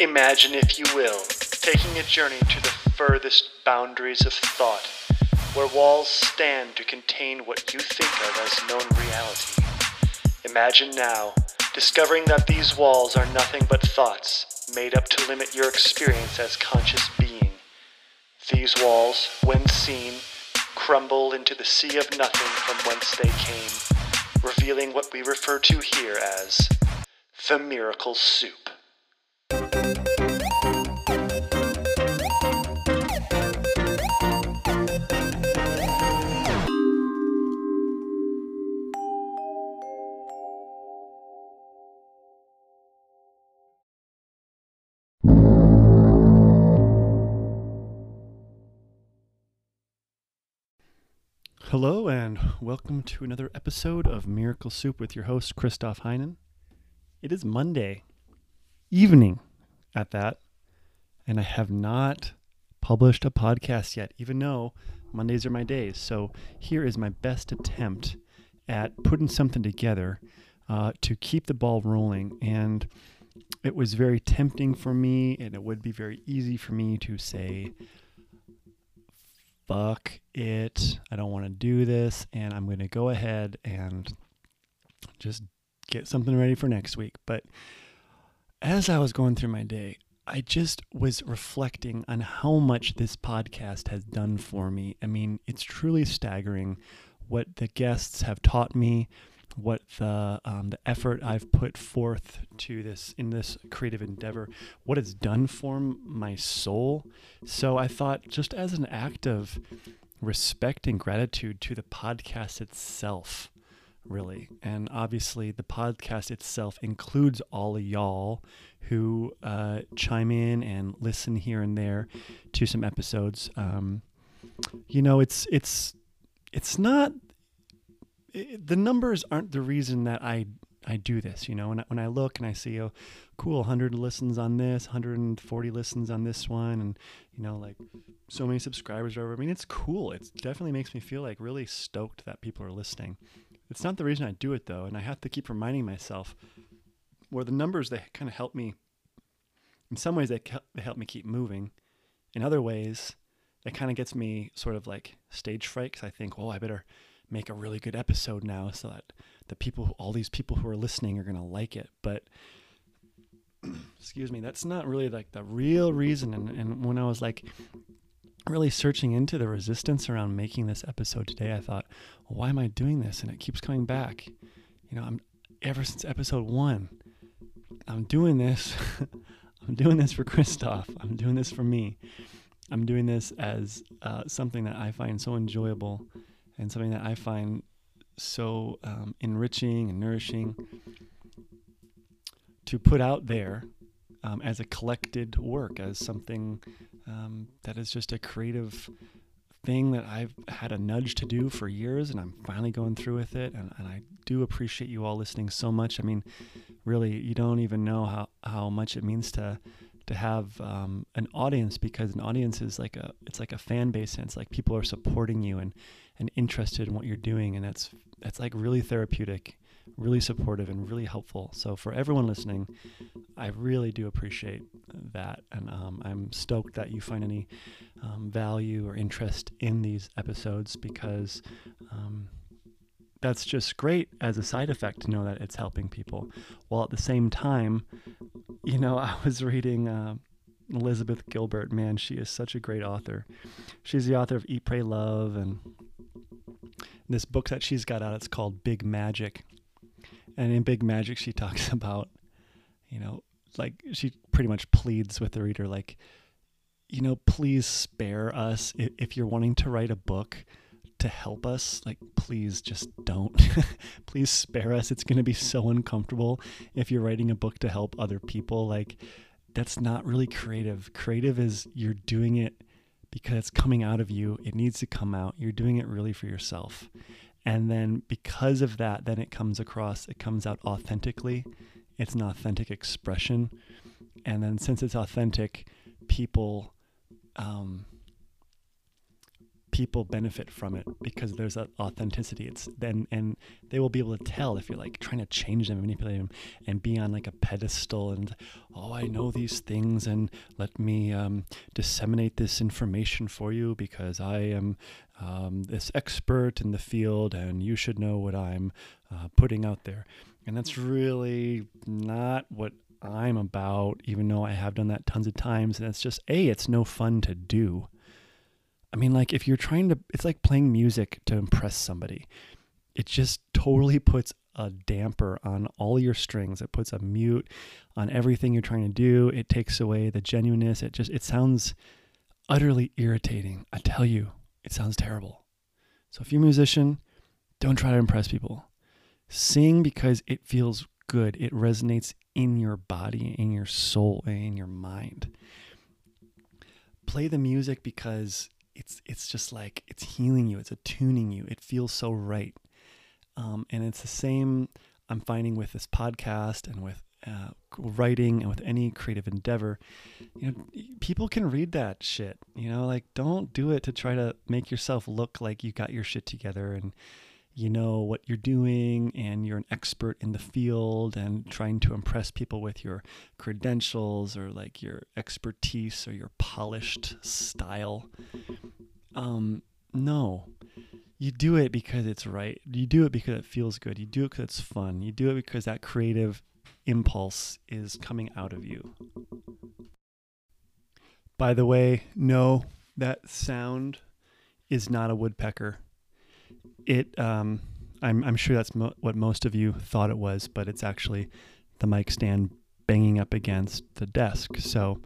Imagine, if you will, taking a journey to the furthest boundaries of thought, where walls stand to contain what you think of as known reality. Imagine now discovering that these walls are nothing but thoughts made up to limit your experience as conscious being. These walls, when seen, crumble into the sea of nothing from whence they came, revealing what we refer to here as the miracle soup. Hello, and welcome to another episode of Miracle Soup with your host, Christoph Heinen. It is Monday evening at that, and I have not published a podcast yet, even though Mondays are my days. So here is my best attempt at putting something together uh, to keep the ball rolling. And it was very tempting for me, and it would be very easy for me to say, fuck it. I don't want to do this. And I'm going to go ahead and just get something ready for next week. But as I was going through my day, I just was reflecting on how much this podcast has done for me. I mean, it's truly staggering what the guests have taught me, what the um, the effort I've put forth to this in this creative endeavor, what it's done for my soul. So I thought, just as an act of respect and gratitude to the podcast itself, really, and obviously the podcast itself includes all of y'all who uh, chime in and listen here and there to some episodes. Um, you know, it's it's it's not the numbers aren't the reason that I I do this. You know, when I, when I look and I see, oh, cool, 100 listens on this, 140 listens on this one, and you know, like so many subscribers over. I mean, it's cool. It definitely makes me feel like really stoked that people are listening. It's not the reason I do it though, and I have to keep reminding myself. Where the numbers they kind of help me. In some ways, they they help me keep moving. In other ways, it kind of gets me sort of like stage fright because I think, oh, I better make a really good episode now so that the people all these people who are listening are going to like it but excuse me that's not really like the real reason and, and when i was like really searching into the resistance around making this episode today i thought well, why am i doing this? And it keeps coming back. You know i'm ever since episode one i'm doing this i'm doing this for christoph. I'm doing this for me. I'm doing this as uh, something that i find so enjoyable and something that I find so um, enriching and nourishing to put out there um, as a collected work, as something um, that is just a creative thing that I've had a nudge to do for years, and I'm finally going through with it. And, and I do appreciate you all listening so much. I mean, really, you don't even know how, how much it means to to have um, an audience because an audience is like a it's like a fan base and it's like people are supporting you and and interested in what you're doing and that's that's like really therapeutic really supportive and really helpful. So for everyone listening i really do appreciate that and um, i'm stoked that you find any um, value or interest in these episodes because um, that's just great as a side effect to know that it's helping people. While at the same time you know i was reading uh, elizabeth gilbert. Man she is such a great author. She's the author of eat pray love and this book that she's got out. It's called Big Magic, and in Big Magic, she talks about, you know, like she pretty much pleads with the reader, like, you know, please spare us. If, you're wanting to write a book to help us like please just don't. Please spare us. It's going to be so uncomfortable if you're writing a book to help other people. Like that's not really creative. Creative is you're doing it because it's coming out of you. It needs to come out. You're doing it really for yourself. And then because of that, then it comes across, it comes out authentically. It's an authentic expression. And then since it's authentic, people um, people benefit from it because there's that authenticity. It's then and they will be able to tell if you're like trying to change them, manipulate them, and be on like a pedestal and oh, I know these things and let me um, disseminate this information for you because I am um, this expert in the field and you should know what I'm uh, putting out there. And that's really not what I'm about, even though I have done that tons of times. And it's just, A, it's no fun to do. I mean, like if you're trying to, it's like playing music to impress somebody. It just totally puts a damper on all your strings. It puts a mute on everything you're trying to do. It takes away the genuineness. It just, it sounds utterly irritating. I tell you, it sounds terrible. So if you're a musician, don't try to impress people. Sing because it feels good. It resonates in your body, in your soul, in your mind. Play the music because it's it's just like it's healing you, it's attuning you. It feels so right. Um, and it's the same I'm finding with this podcast and with uh, writing and with any creative endeavor. You know, people can read that shit. You know, like don't do it to try to make yourself look like you got your shit together and you know what you're doing and you're an expert in the field and trying to impress people with your credentials or like your expertise or your polished style. Um, no. You do it because it's right. You do it because it feels good. You do it because it's fun. You do it because that creative impulse is coming out of you. By the way, no, that sound is not a woodpecker it um, I'm, I'm sure that's mo- what most of you thought it was, but it's actually the mic stand banging up against the desk. So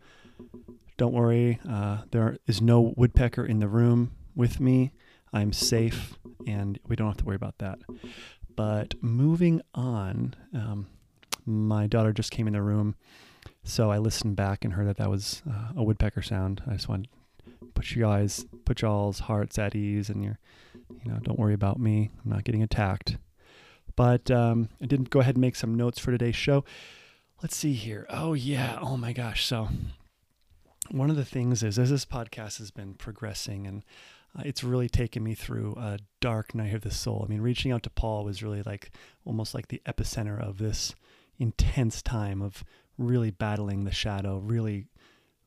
don't worry, uh, there is no woodpecker in the room with me. I'm safe, and we don't have to worry about that. But moving on, um, my daughter just came in the room, so I listened back and heard that that was uh, a woodpecker sound. I just want to put you guys, put y'all's hearts at ease and your you know, don't worry about me. I'm not getting attacked. But um, I didn't go ahead and make some notes for today's show. Let's see here. Oh, yeah. Oh, my gosh. So, one of the things is as this podcast has been progressing and uh, it's really taken me through a dark night of the soul. I mean, reaching out to Paul was really like almost like the epicenter of this intense time of really battling the shadow, really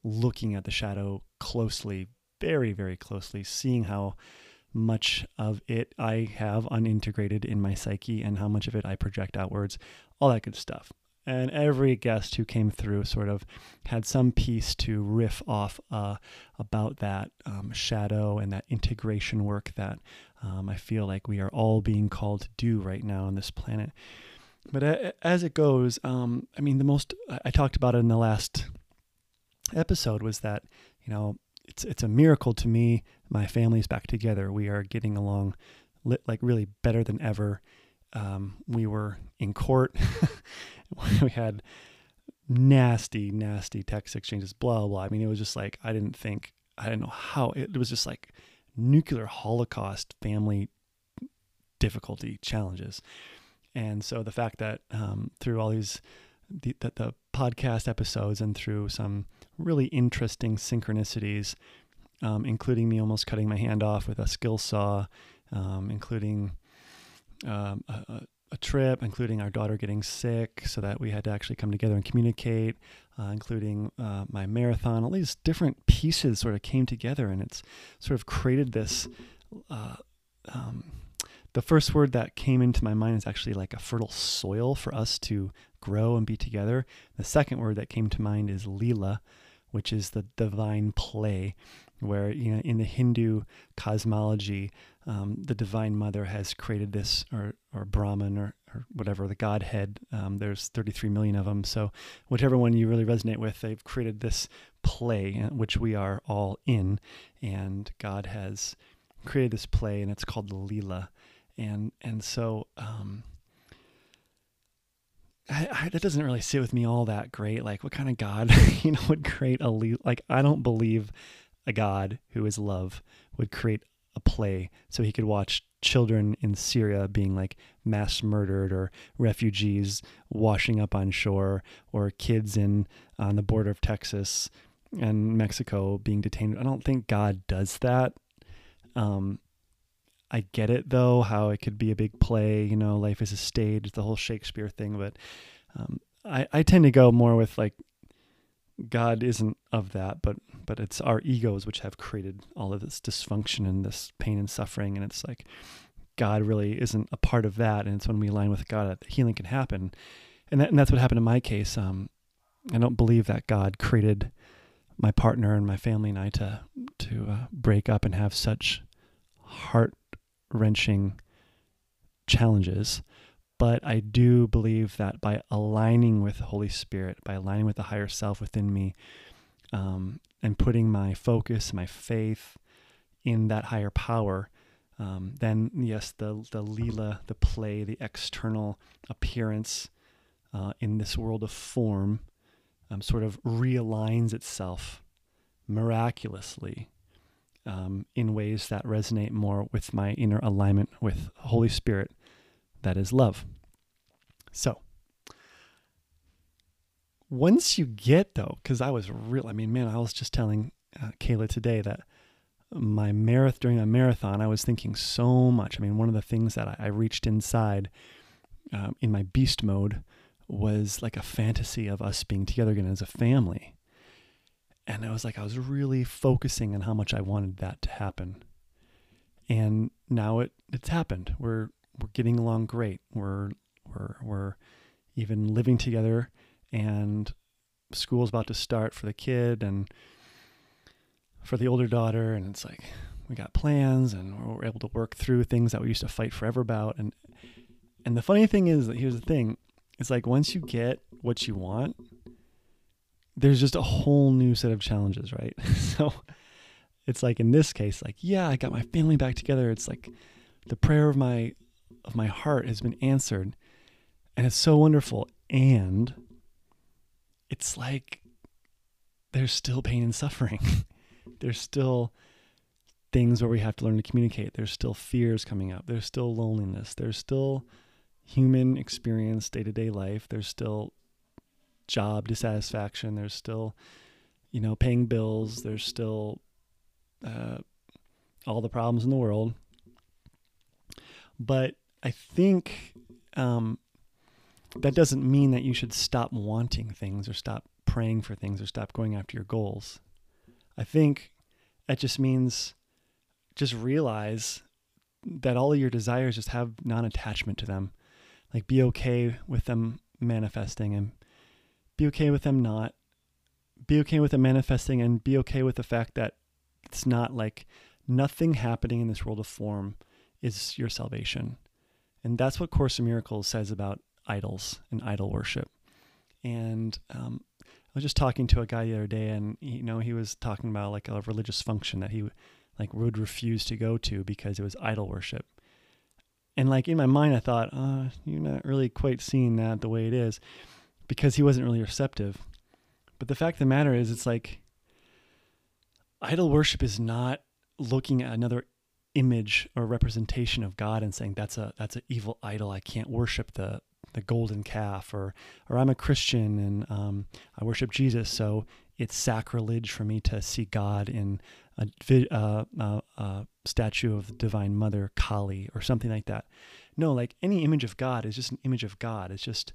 looking at the shadow closely, very, very closely, seeing how much of it I have unintegrated in my psyche and how much of it I project outwards, all that good stuff. And every guest who came through sort of had some piece to riff off uh, about that um, shadow and that integration work that um, I feel like we are all being called to do right now on this planet. But as it goes, um, I mean, the most I talked about it in the last episode was that, you know, it's it's a miracle to me. My family's back together. We are getting along, lit, like really better than ever. Um, we were in court. we had nasty, nasty text exchanges. Blah blah. I mean, it was just like I didn't think. I didn't know how. It, it was just like nuclear holocaust family difficulty challenges. And so the fact that um, through all these the, the, the podcast episodes and through some really interesting synchronicities, um, including me almost cutting my hand off with a skill saw, um, including um, a, a, trip, including our daughter getting sick, so that we had to actually come together and communicate, uh, including uh, my marathon. All these different pieces sort of came together, and it's sort of created this. Uh, um, the first word that came into my mind is actually like a fertile soil for us to grow and be together. The second word that came to mind is lila, which is the divine play, where you know in the Hindu cosmology, um, the divine mother has created this, or or Brahman, or, or whatever the Godhead. Um, there's 33 million of them, so whichever one you really resonate with, they've created this play, uh, which we are all in, and God has created this play, and it's called Lila, and and so. Um, I, I, that doesn't really sit with me all that great. Like, what kind of God, you know, would create a like? I don't believe a God who is love would create a play so he could watch children in Syria being like mass murdered or refugees washing up on shore or kids in on the border of Texas and Mexico being detained. I don't think God does that. Um, I get it though, how it could be a big play, you know, life is a stage, the whole Shakespeare thing. But um, I, I tend to go more with like, God isn't of that, but but it's our egos which have created all of this dysfunction and this pain and suffering. And it's like God really isn't a part of that. And it's when we align with God that healing can happen. And, that, and that's what happened in my case. Um, I don't believe that God created my partner and my family and I to to uh, break up and have such heart wrenching challenges. But I do believe that by aligning with the Holy Spirit, by aligning with the higher self within me, um, and putting my focus, my faith in that higher power, um, then yes, the the lila, the play, the external appearance uh, in this world of form, um, sort of realigns itself miraculously um, in ways that resonate more with my inner alignment with Holy Spirit, that is love. So, once you get though, because I was real, I mean, man, I was just telling uh, Kayla today that my marathon during my marathon, I was thinking so much. I mean, one of the things that I, I reached inside um, in my beast mode was like a fantasy of us being together again as a family. And I was like, I was really focusing on how much I wanted that to happen. And now it, it's happened. We're we're getting along great. We're we're we're even living together and school's about to start for the kid and for the older daughter and it's like we got plans and we're able to work through things that we used to fight forever about and and the funny thing is that here's the thing it's like once you get what you want there's just a whole new set of challenges right so it's like in this case like yeah i got my family back together it's like the prayer of my of my heart has been answered and it's so wonderful and it's like there's still pain and suffering. there's still things where we have to learn to communicate. There's still fears coming up. There's still loneliness. There's still human experience, day to day life. There's still job dissatisfaction. There's still, you know, paying bills. There's still uh, all the problems in the world. But I think um, that doesn't mean that you should stop wanting things or stop praying for things or stop going after your goals. I think that just means just realize that all of your desires just have non attachment to them. Like be okay with them manifesting and be okay with them not. Be okay with them manifesting and be okay with the fact that it's not like nothing happening in this world of form is your salvation. And that's what Course in Miracles says about idols and idol worship. And um, I was just talking to a guy the other day, and you know, he was talking about like a religious function that he like would refuse to go to because it was idol worship. And like in my mind, I thought, uh, you're not really quite seeing that the way it is, because he wasn't really receptive. But the fact of the matter is, it's like idol worship is not looking at another image or representation of God and saying that's a that's an evil idol. I can't worship the the golden calf, or or I'm a Christian and um, I worship Jesus, so it's sacrilege for me to see God in a, uh, uh, uh, statue of the Divine Mother Kali or something like that. No, like any image of God is just an image of God. It's just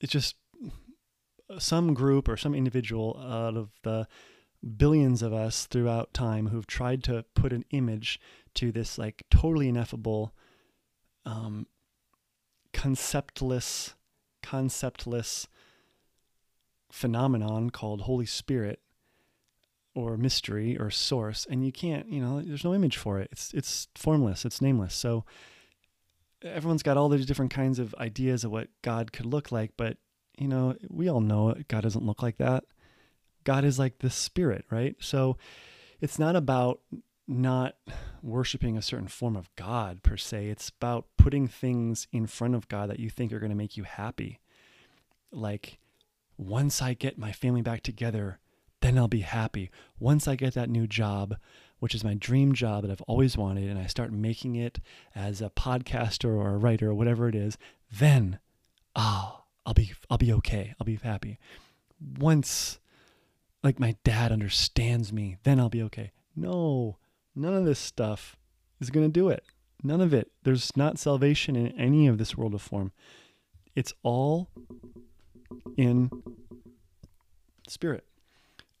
it's just some group or some individual out of the billions of us throughout time who've tried to put an image to this like totally ineffable um, conceptless conceptless phenomenon called holy spirit or mystery or source and you can't you know there's no image for it. It's it's formless. It's nameless. So everyone's got all these different kinds of ideas of what god could look like but you know we all know god doesn't look like that god is like the spirit right so it's not about not worshiping a certain form of God per se. It's about putting things in front of God that you think are going to make you happy. Like, once I get my family back together, then I'll be happy. Once I get that new job, which is my dream job that I've always wanted, and I start making it as a podcaster or a writer or whatever it is, then ah, oh, I'll be I'll be okay. I'll be happy. Once like my dad understands me, then I'll be okay. No, None of this stuff is going to do it. None of it. There's not salvation in any of this world of form. It's all in spirit.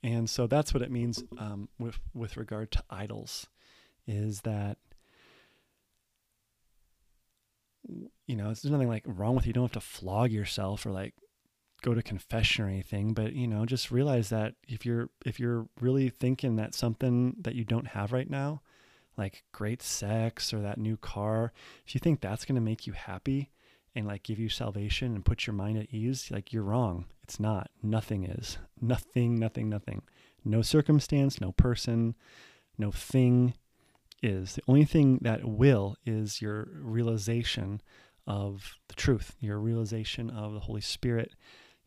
And so that's what it means um, with with regard to idols, is that you know there's nothing like wrong with you. You don't have to flog yourself or like go to confession or anything, but you know just realize that if you're if you're really thinking that something that you don't have right now, like great sex or that new car, if you think that's going to make you happy, and like give you salvation and put your mind at ease, like you're wrong. It's not. Nothing is. Nothing, nothing, nothing. No circumstance, no person, no thing is. The only thing that will is your realization of the truth, your realization of the Holy Spirit,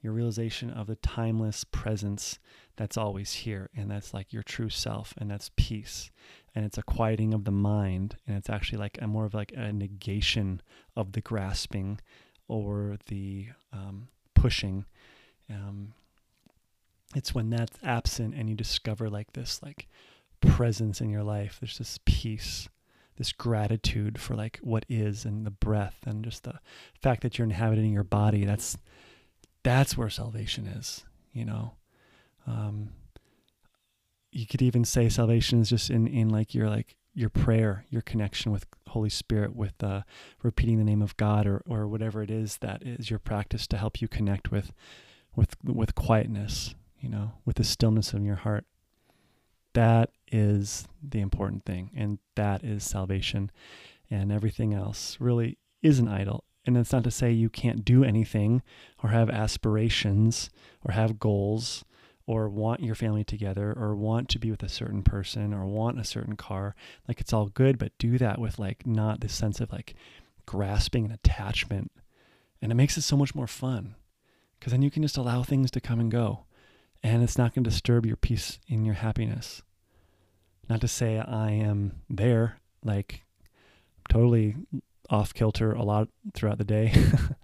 your realization of the timeless presence that's always here. And that's like your true self, and that's peace and it's a quieting of the mind and it's actually like a more of like a negation of the grasping or the um, pushing um, it's when that's absent and you discover like this like presence in your life there's this peace this gratitude for like what is and the breath and just the fact that you're inhabiting your body that's that's where salvation is you know um, you could even say salvation is just in in like your like your prayer, your connection with Holy Spirit, with uh, repeating the name of God or or whatever it is that is your practice to help you connect with with with quietness, you know, with the stillness of your heart. That is the important thing, and that is salvation, and everything else really is an idol. And it's not to say you can't do anything or have aspirations or have goals or want your family together or want to be with a certain person or want a certain car like it's all good but do that with like not this sense of like grasping and attachment. And it makes it so much more fun because then you can just allow things to come and go and it's not going to disturb your peace and your happiness. Not to say i am there like totally off kilter a lot throughout the day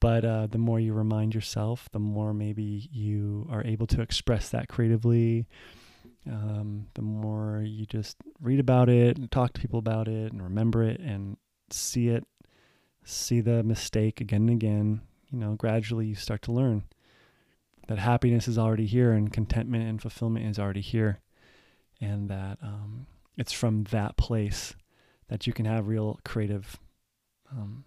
but uh, the more you remind yourself, the more maybe you are able to express that creatively. Um, the more you just read about it and talk to people about it and remember it and see it, see the mistake again and again, you know, gradually you start to learn that happiness is already here and contentment and fulfillment is already here. And that um, it's from that place that you can have real creative um,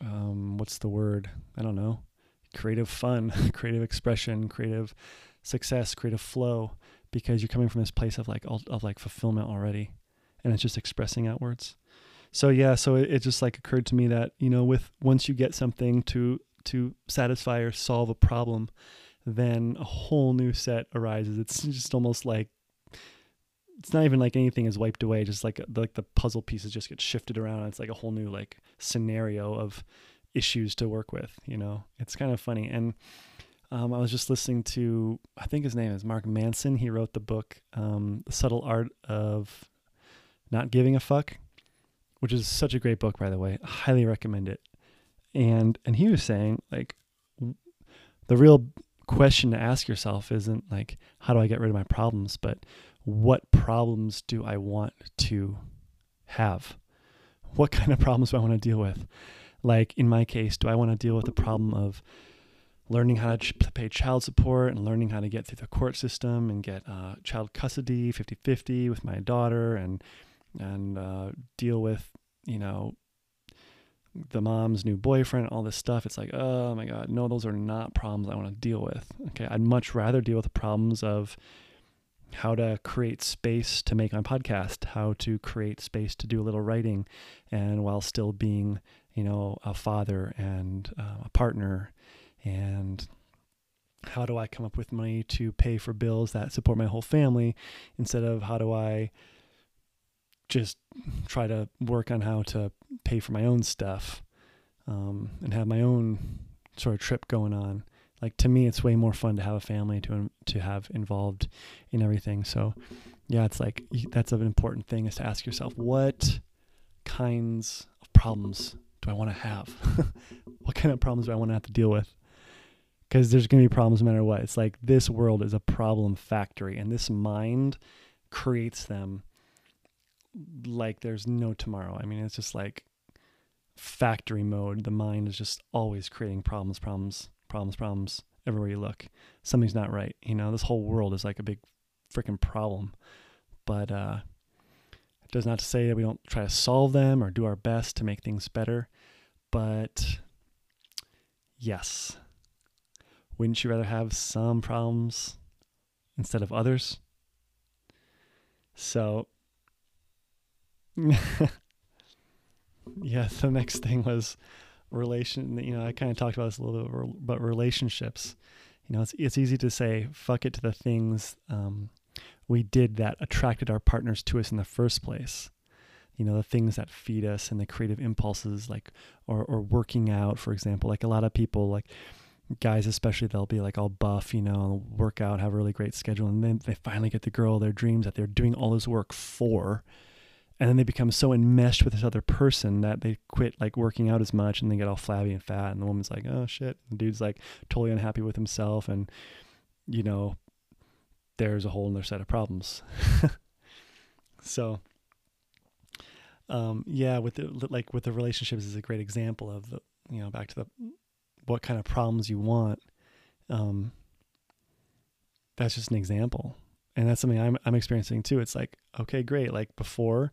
um, what's the word? I don't know. Creative fun, creative expression, creative success, creative flow, because you're coming from this place of like of like fulfillment already, and it's just expressing outwards. So yeah, so it, it just like occurred to me that you know, with once you get something to to satisfy or solve a problem, then a whole new set arises. It's just almost like it's not even like anything is wiped away. Just like the, like the puzzle pieces just get shifted around. It's like a whole new like scenario of issues to work with. You know, it's kind of funny. And um, I was just listening to I think his name is Mark Manson. He wrote the book um, The Subtle Art of Not Giving a Fuck, which is such a great book by the way. I highly recommend it. And and he was saying like the real question to ask yourself isn't like how do I get rid of my problems, but what problems do I want to have? What kind of problems do I want to deal with? Like in my case, do I want to deal with the problem of learning how to pay child support and learning how to get through the court system and get uh, child custody 50-50 with my daughter and and uh, deal with you know the mom's new boyfriend all this stuff it's like oh my god no those are not problems i want to deal with okay i'd much rather deal with the problems of how to create space to make my podcast, how to create space to do a little writing, and while still being, you know, a father and uh, a partner, and how do I come up with money to pay for bills that support my whole family, instead of how do I just try to work on how to pay for my own stuff um, and have my own sort of trip going on like to me it's way more fun to have a family to um, to have involved in everything so yeah it's like that's an important thing is to ask yourself what kinds of problems do i want to have what kind of problems do i want to have to deal with because there's going to be problems no matter what. It's like this world is a problem factory, and this mind creates them like there's no tomorrow. I mean, it's just like factory mode. The mind is just always creating problems, problems, problems, problems everywhere you look. Something's not right. You know, this whole world is like a big freaking problem. But uh, it does not to say that we don't try to solve them or do our best to make things better. But yes, wouldn't you rather have some problems instead of others? So, yeah, the next thing was relation. You know, I kind of talked about this a little bit, but relationships. You know, it's it's easy to say fuck it to the things um, we did that attracted our partners to us in the first place. You know, the things that feed us and the creative impulses, like or or working out, for example. Like a lot of people, like guys especially, they'll be like all buff, you know, work out, have a really great schedule, and then they finally get the girl their dreams that they're doing all this work for and then they become so enmeshed with this other person that they quit like working out as much and they get all flabby and fat and the woman's like oh shit. The dude's like totally unhappy with himself and you know there's a whole other set of problems. So um yeah with the like with the relationships is a great example of the you know back to the what kind of problems you want um that's just an example and that's something I'm I'm experiencing too. It's like, okay, great. Like before,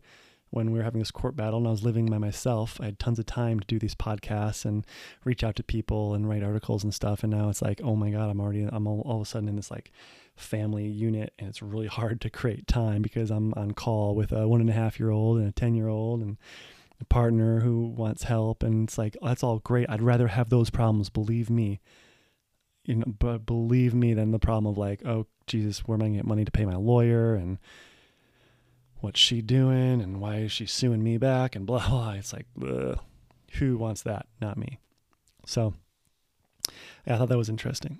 when we were having this court battle and I was living by myself, I had tons of time to do these podcasts and reach out to people and write articles and stuff. And now it's like, oh my god, I'm already I'm all, all of a sudden in this like family unit, and it's really hard to create time because I'm on call with a one and a half year old and a ten year old and a partner who wants help, and it's like that's all great. I'd rather have those problems, believe me you know, but believe me, then the problem of like, oh Jesus, where am I gonna get money to pay my lawyer and what's she doing and why is she suing me back and blah blah. It's like, ugh, who wants that? Not me. So, yeah, I thought that was interesting.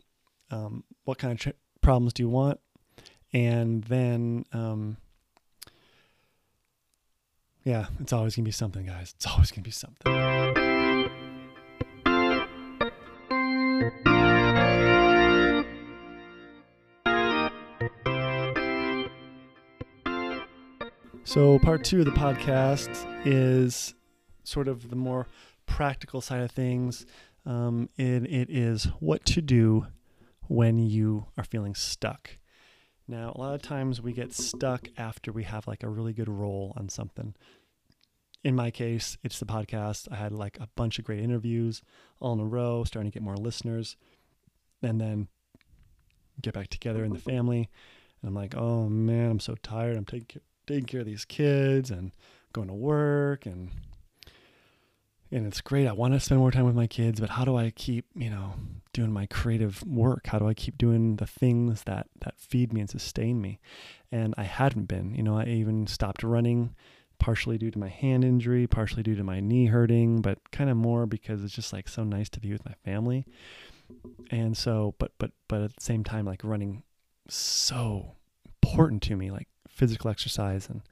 Um, what kind of ch- problems do you want? And then, um, yeah, it's always gonna be something, guys. It's always gonna be something. So, part two of the podcast is sort of the more practical side of things. Um, and it is what to do when you are feeling stuck. Now, a lot of times we get stuck after we have like a really good roll on something. In my case, it's the podcast. I had like a bunch of great interviews all in a row, starting to get more listeners, and then get back together in the family. And I'm like, oh man, I'm so tired. I'm taking taking care of these kids and going to work and and it's great. I want to spend more time with my kids, but how do I keep, you know, doing my creative work? How do I keep doing the things that that feed me and sustain me? And I hadn't been. You know, I even stopped running partially due to my hand injury, partially due to my knee hurting, but kind of more because it's just like so nice to be with my family. And so, but but but at the same time like running so important to me like physical exercise and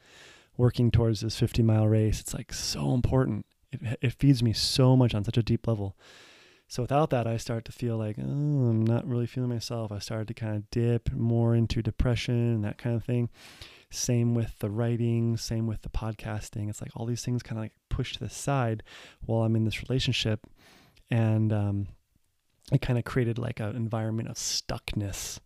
working towards this 50 mile race. It's like so important. It, it feeds me so much on such a deep level. So without that, I start to feel like, oh, I'm not really feeling myself. I started to kind of dip more into depression and that kind of thing. Same with the writing, same with the podcasting. It's like all these things kind of like push to the side while I'm in this relationship. And um, it kind of created like an environment of stuckness.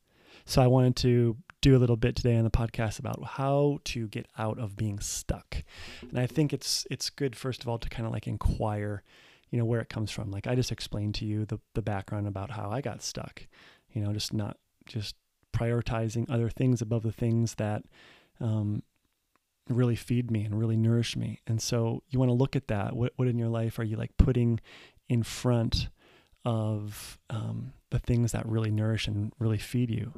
So I wanted to do a little bit today on the podcast about how to get out of being stuck. And I think it's it's good first of all to kind of like inquire, you know, where it comes from. Like I just explained to you the the background about how I got stuck. You know, just not just prioritizing other things above the things that um, really feed me and really nourish me. And so you want to look at that. What what in your life are you like putting in front of um, the things that really nourish and really feed you?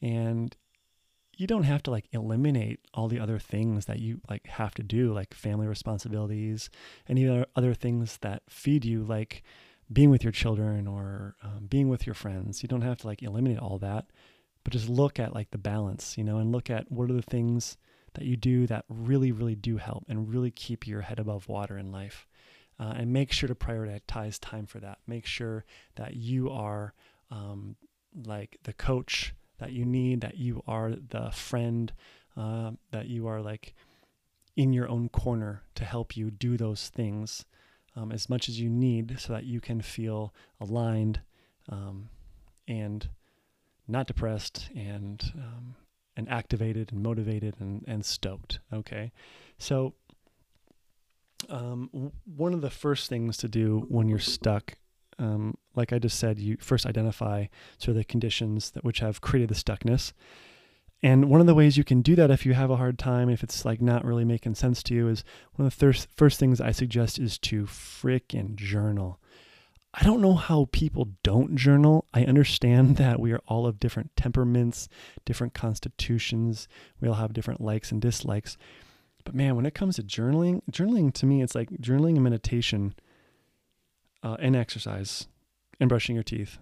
And you don't have to like eliminate all the other things that you like have to do like family responsibilities and even other things that feed you like being with your children or um, being with your friends. You don't have to like eliminate all that but just look at like the balance you know and look at what are the things that you do that really really do help and really keep your head above water in life. Uh, and make sure to prioritize time for that. Make sure that you are um, like the coach that you need, that you are the friend, uh, that you are like in your own corner to help you do those things um, as much as you need so that you can feel aligned um, and not depressed and um, and activated and motivated and, and stoked. Okay, so um, w- one of the first things to do when you're stuck, um, like I just said, you first identify sort of the conditions that which have created the stuckness. And one of the ways you can do that if you have a hard time, if it's like not really making sense to you, is one of the first first things I suggest is to frickin' journal. I don't know how people don't journal. I understand that we are all of different temperaments, different constitutions. We all have different likes and dislikes. But man, when it comes to journaling, journaling to me, it's like journaling and meditation uh, and exercise and brushing your teeth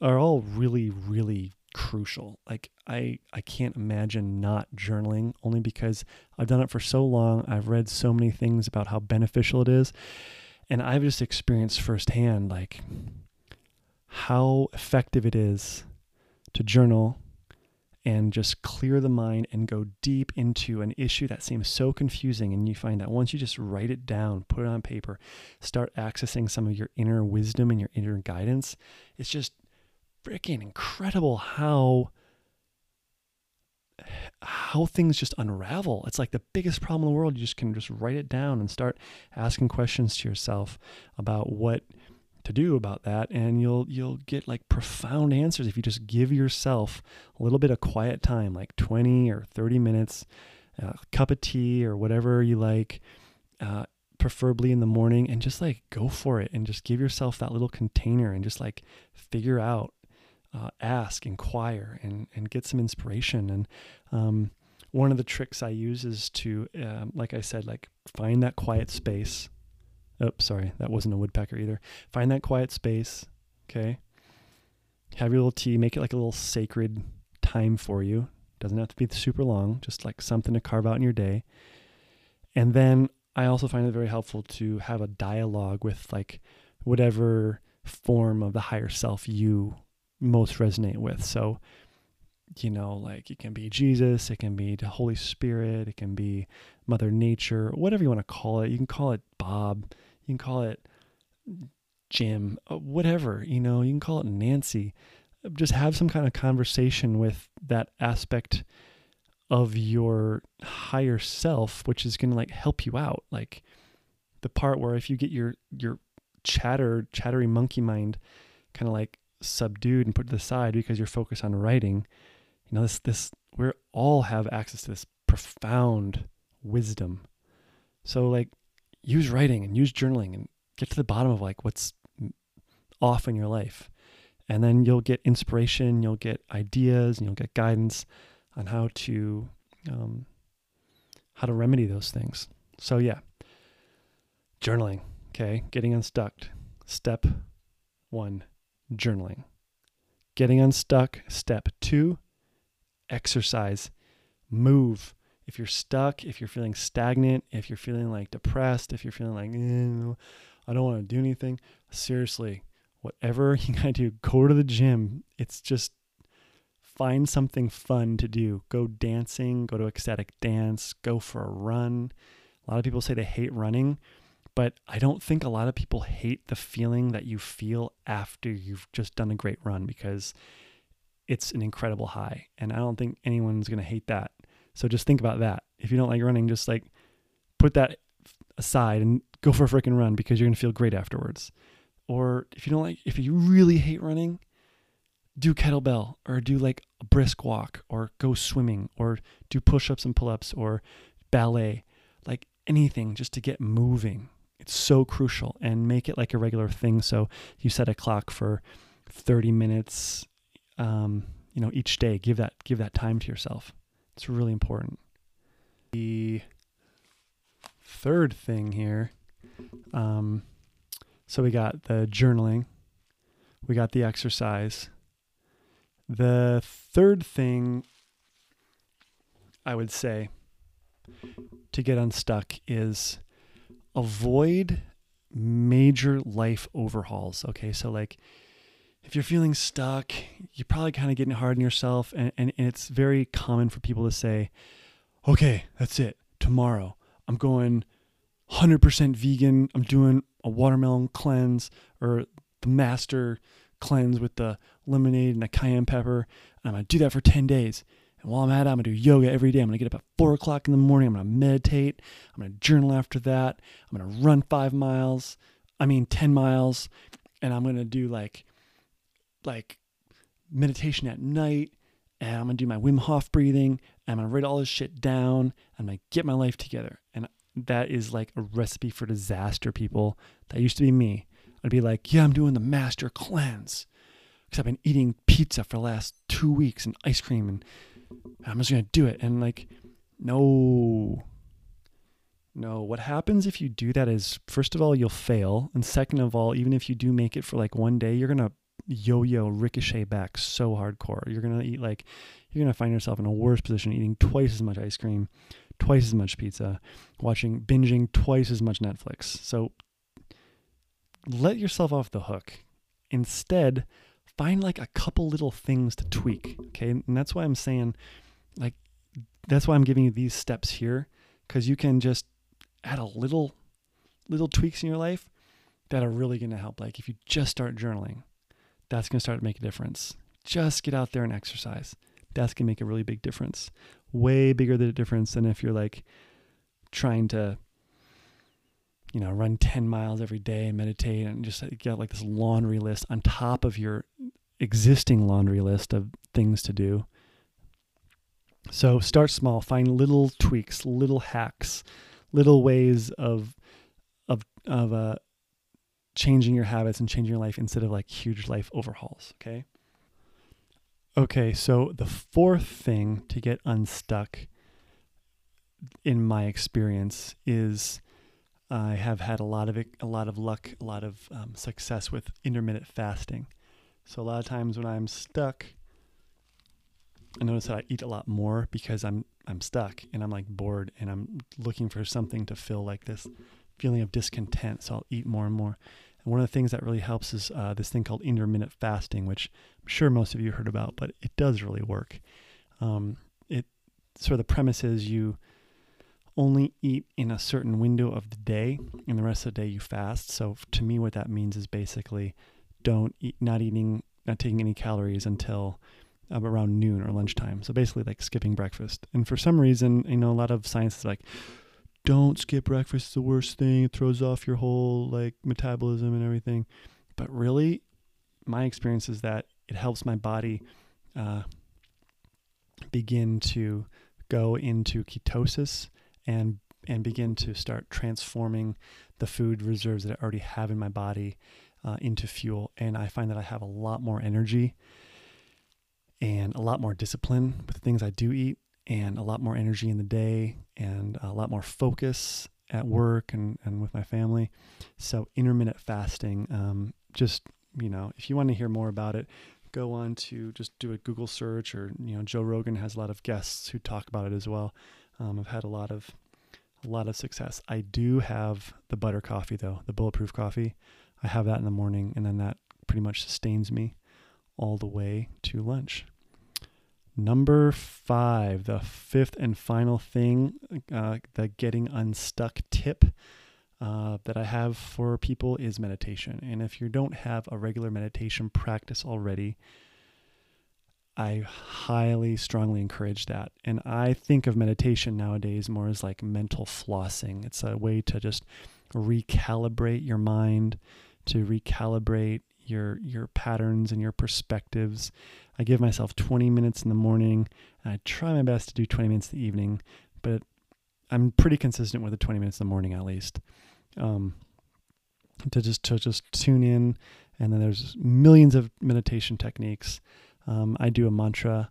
are all really, really crucial. Like I, I can't imagine not journaling only because I've done it for so long. I've read so many things about how beneficial it is. And I've just experienced firsthand like how effective it is to journal and just clear the mind and go deep into an issue that seems so confusing. And you find that once you just write it down, put it on paper, start accessing some of your inner wisdom and your inner guidance, it's just freaking incredible how how things just unravel. It's like the biggest problem in the world. You just can just write it down and start asking questions to yourself about what to do about that and you'll you'll get like profound answers if you just give yourself a little bit of quiet time like 20 or 30 minutes a cup of tea or whatever you like uh, preferably in the morning and just like go for it and just give yourself that little container and just like figure out uh, ask, inquire, and and get some inspiration. And um, one of the tricks I use is to, um, like I said, like find that quiet space. Oh, sorry, that wasn't a woodpecker either. Find that quiet space. Okay. Have your little tea. Make it like a little sacred time for you. Doesn't have to be super long. Just like something to carve out in your day. And then I also find it very helpful to have a dialogue with like whatever form of the higher self you most resonate with. So, you know, like it can be Jesus, it can be the Holy Spirit, it can be Mother Nature, whatever you want to call it. You can call it Bob, you can call it Jim, uh, whatever, you know, you can call it Nancy. Just have some kind of conversation with that aspect of your higher self, which is going to like help you out. Like the part where if you get your, your chatter, chattery monkey mind kind of like subdued and put to the side because you're focused on writing, you know, this this we all have access to this profound wisdom. So like use writing and use journaling and get to the bottom of like what's off in your life. And then you'll get inspiration, you'll get ideas, and you'll get guidance on how to um, how to remedy those things. So yeah, journaling. Okay, getting unstuck. Step one journaling. Getting unstuck, step two, exercise, move. If you're stuck, if you're feeling stagnant, if you're feeling like depressed, if you're feeling like, eh, I don't want to do anything, seriously, whatever you gotta do, go to the gym. It's just find something fun to do. Go dancing, go to ecstatic dance, go for a run. A lot of people say they hate running. But I don't think a lot of people hate the feeling that you feel after you've just done a great run because it's an incredible high. And I don't think anyone's going to hate that. So just think about that. If you don't like running, just like put that aside and go for a freaking run because you're going to feel great afterwards. Or if you don't like, if you really hate running, do kettlebell or do like a brisk walk or go swimming or do push ups and pull ups or ballet, like anything just to get moving it's so crucial and make it like a regular thing. So you set a clock for 30 minutes, um, you know, each day. Give that give that time to yourself. It's really important. The third thing here, um, so we got the journaling, we got the exercise. The third thing I would say to get unstuck is avoid major life overhauls. Okay, so like if you're feeling stuck, you're probably kind of getting hard on yourself. And, and, and it's very common for people to say, okay, that's it. Tomorrow, I'm going 100% vegan. I'm doing a watermelon cleanse or the master cleanse with the lemonade and the cayenne pepper. And I'm going to do that for 10 days. And while I'm at it, I'm going to do yoga every day. I'm going to get up at four o'clock in the morning. I'm going to meditate. I'm going to journal after that. I'm going to run five miles. I mean, 10 miles. And I'm going to do like, like meditation at night. And I'm to do my Wim Hof breathing. I'm to write all this shit down. I'm to get my life together. And that is like a recipe for disaster, people. That used to be me. I'd be like, yeah, I'm doing the master cleanse because I've been eating pizza for the last two weeks and ice cream and I'm just to do it. And like, no, no. What happens if you do that is, first of all, you'll fail. And second of all, even if you do make it for like one day, you're going to yo yo ricochet back so hardcore. You're to eat like, you're to find yourself in a worse position eating twice as much ice cream, twice as much pizza, watching, binging twice as much Netflix. So let yourself off the hook. Instead, find like a couple little things to tweak. Okay. And that's why I'm saying, like, that's why I'm giving you these steps here, because you can just add a little, little tweaks in your life that are really going to help. Like, if you just start journaling, that's going to start to make a difference. Just get out there and exercise. That's going to make a really big difference. Way bigger the difference than if you're like trying to you know, run 10 miles every day and meditate and just get like this laundry list on top of your existing laundry list of things to do. So start small, find little tweaks, little hacks, little ways of of of uh changing your habits and changing your life instead of like huge life overhauls, okay? Okay, so the fourth thing to get unstuck in my experience is I have had a lot of a lot of luck, a lot of um, success with intermittent fasting. So a lot of times when I'm stuck, I notice that I eat a lot more because I'm I'm stuck and I'm like bored and I'm looking for something to fill like this feeling of discontent. So I'll eat more and more. And one of the things that really helps is uh, this thing called intermittent fasting, which I'm sure most of you heard about, but it does really work. Um, it sort of the premise is you only eat in a certain window of the day and the rest of the day you fast. So to me what that means is basically don't eat not eating not taking any calories until uh, around noon or lunchtime. So basically like skipping breakfast. And for some reason, you know, a lot of science is like don't skip breakfast, it's the worst thing. It throws off your whole like metabolism and everything. But really my experience is that it helps my body uh, begin to go into ketosis and and begin to start transforming the food reserves that I already have in my body uh, into fuel. And I find that I have a lot more energy and a lot more discipline with the things I do eat, and a lot more energy in the day, and a lot more focus at work and, and with my family. So, intermittent fasting, um, just, you know, if you want to hear more about it, go on to just do a Google search, or, you know, Joe Rogan has a lot of guests who talk about it as well. Um, I've had a lot of a lot of success. I do have the butter coffee though, the bulletproof coffee. I have that in the morning, and then that pretty much sustains me all the way to lunch. Number five, the fifth and final thing, uh, the getting unstuck tip uh, that I have for people is meditation. And if you don't have a regular meditation practice already, I highly, strongly encourage that. And I think of meditation nowadays more as like mental flossing. It's a way to just recalibrate your mind, to recalibrate your your patterns and your perspectives. I give myself 20 minutes in the morning, and I try my best to do 20 minutes in the evening, but I'm pretty consistent with the 20 minutes in the morning at least. Um, to just to just tune in, and then there's millions of meditation techniques. Um, I do a mantra,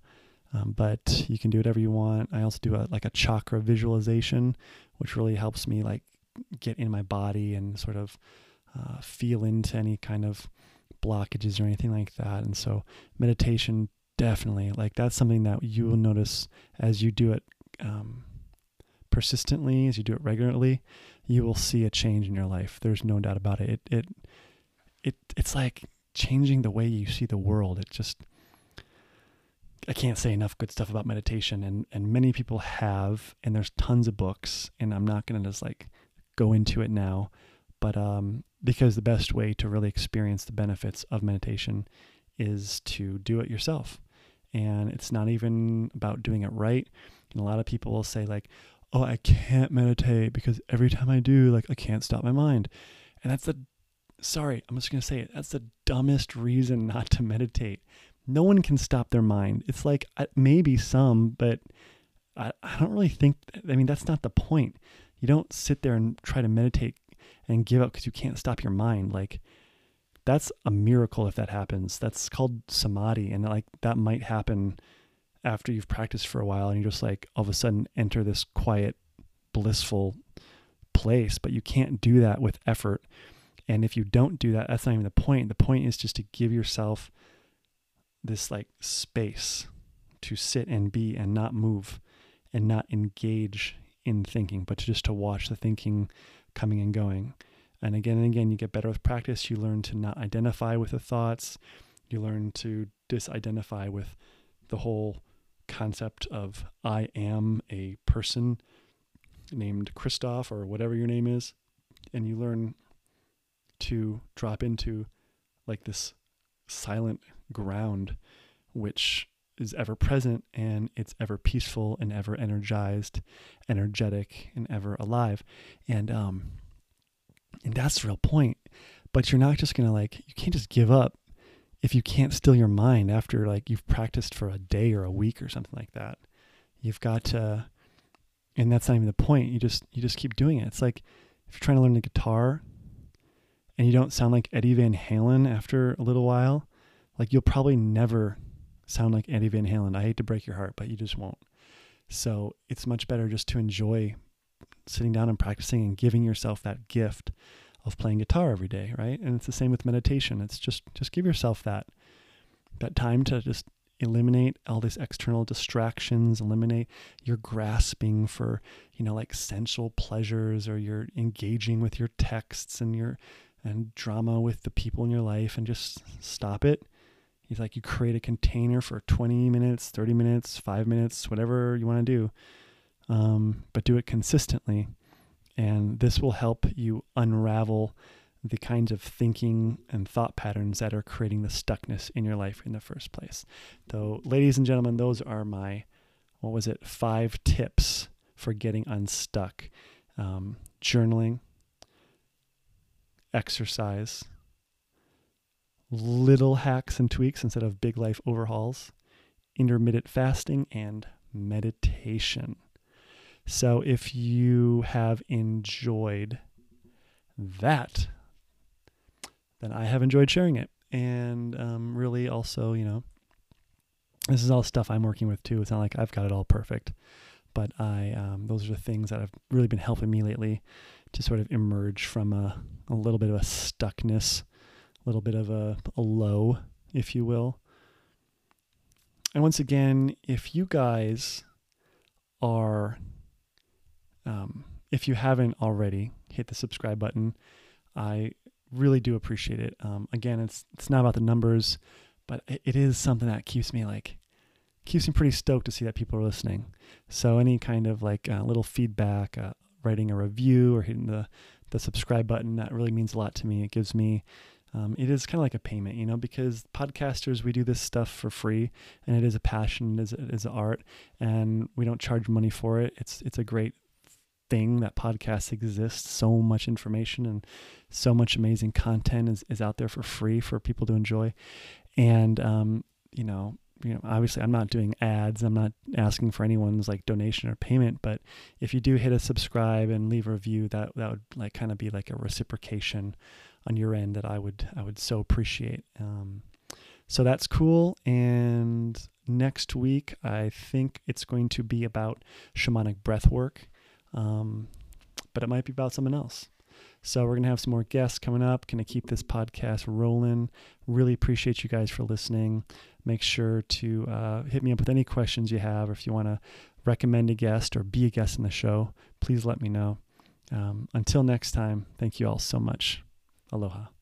um, but you can do whatever you want. I also do a, like a chakra visualization, which really helps me like get in my body and sort of uh, feel into any kind of blockages or anything like that. And so meditation definitely like that's something that you will notice as you do it um, persistently, as you do it regularly, you will see a change in your life. There's no doubt about it. It it, it it's like changing the way you see the world. It just I can't say enough good stuff about meditation and and many people have and there's tons of books and I'm not going to just like go into it now, but um because the best way to really experience the benefits of meditation is to do it yourself. And it's not even about doing it right. And a lot of people will say like, "Oh, I can't meditate because every time I do, like I can't stop my mind." And that's the sorry, I'm just going to say it. That's the dumbest reason not to meditate. No one can stop their mind. It's like uh, maybe some, but I, I don't really think, I mean, that's not the point. You don't sit there and try to meditate and give up because you can't stop your mind. Like, that's a miracle if that happens. That's called samadhi. And like, that might happen after you've practiced for a while and you just like all of a sudden enter this quiet, blissful place. But you can't do that with effort. And if you don't do that, that's not even the point. The point is just to give yourself this like space to sit and be and not move and not engage in thinking, but just to watch the thinking coming and going. And again and again, you get better with practice. You learn to not identify with the thoughts. You learn to disidentify with the whole concept of I am a person named Christoph or whatever your name is. And you learn to drop into like this silent ground which is ever present and it's ever peaceful and ever energized, energetic and ever alive. And um and that's the real point. But you're not just gonna like you can't just give up if you can't still your mind after like you've practiced for a day or a week or something like that. You've got to and that's not even the point. You just you just keep doing it. It's like if you're trying to learn the guitar and you don't sound like Eddie Van Halen after a little while, like you'll probably never sound like Eddie Van Halen. I hate to break your heart, but you just won't. So it's much better just to enjoy sitting down and practicing and giving yourself that gift of playing guitar every day, right? And it's the same with meditation. It's just just give yourself that that time to just eliminate all these external distractions, eliminate your grasping for, you know, like sensual pleasures or you're engaging with your texts and your and drama with the people in your life and just stop it. He's like, you create a container for 20 minutes, 30 minutes, five minutes, whatever you want to do, um, but do it consistently. And this will help you unravel the kinds of thinking and thought patterns that are creating the stuckness in your life in the first place. So, ladies and gentlemen, those are my, what was it, five tips for getting unstuck. Um, journaling, exercise, little hacks and tweaks instead of big life overhauls, intermittent fasting, and meditation. So if you have enjoyed that, then I have enjoyed sharing it. And um, really, also, you know, this is all stuff I'm working with too. It's not like I've got it all perfect, but I um, those are the things that have really been helping me lately to sort of emerge from a, a little bit of a stuckness, little bit of a, a low, if you will. And once again, if you guys are, um, if you haven't already, hit the subscribe button. I really do appreciate it. Um, again, it's it's not about the numbers, but it, is something that keeps me like keeps me pretty stoked to see that people are listening. So any kind of like uh, little feedback, uh, writing a review or hitting the, the subscribe button. That really means a lot to me. It gives me, um, it is kind of like a payment, you know, because podcasters, we do this stuff for free and it is a passion, it is, it is art, and we don't charge money for it. It's, it's a great thing that podcasts exist. So much information and so much amazing content is, is out there for free for people to enjoy. And, um, you know, you know, obviously I'm not doing ads. I'm not asking for anyone's like donation or payment, but if you do hit a subscribe and leave a review, that that would like kind of be like a reciprocation on your end that I would I would so appreciate. Um, so that's cool. And next week, I think it's going to be about shamanic breath work, um, but it might be about something else. So we're going to have some more guests coming up. Going to keep this podcast rolling. Really appreciate you guys for listening. Make sure to uh, hit me up with any questions you have, or if you want to recommend a guest or be a guest in the show, please let me know. Um, until next time, thank you all so much. Aloha.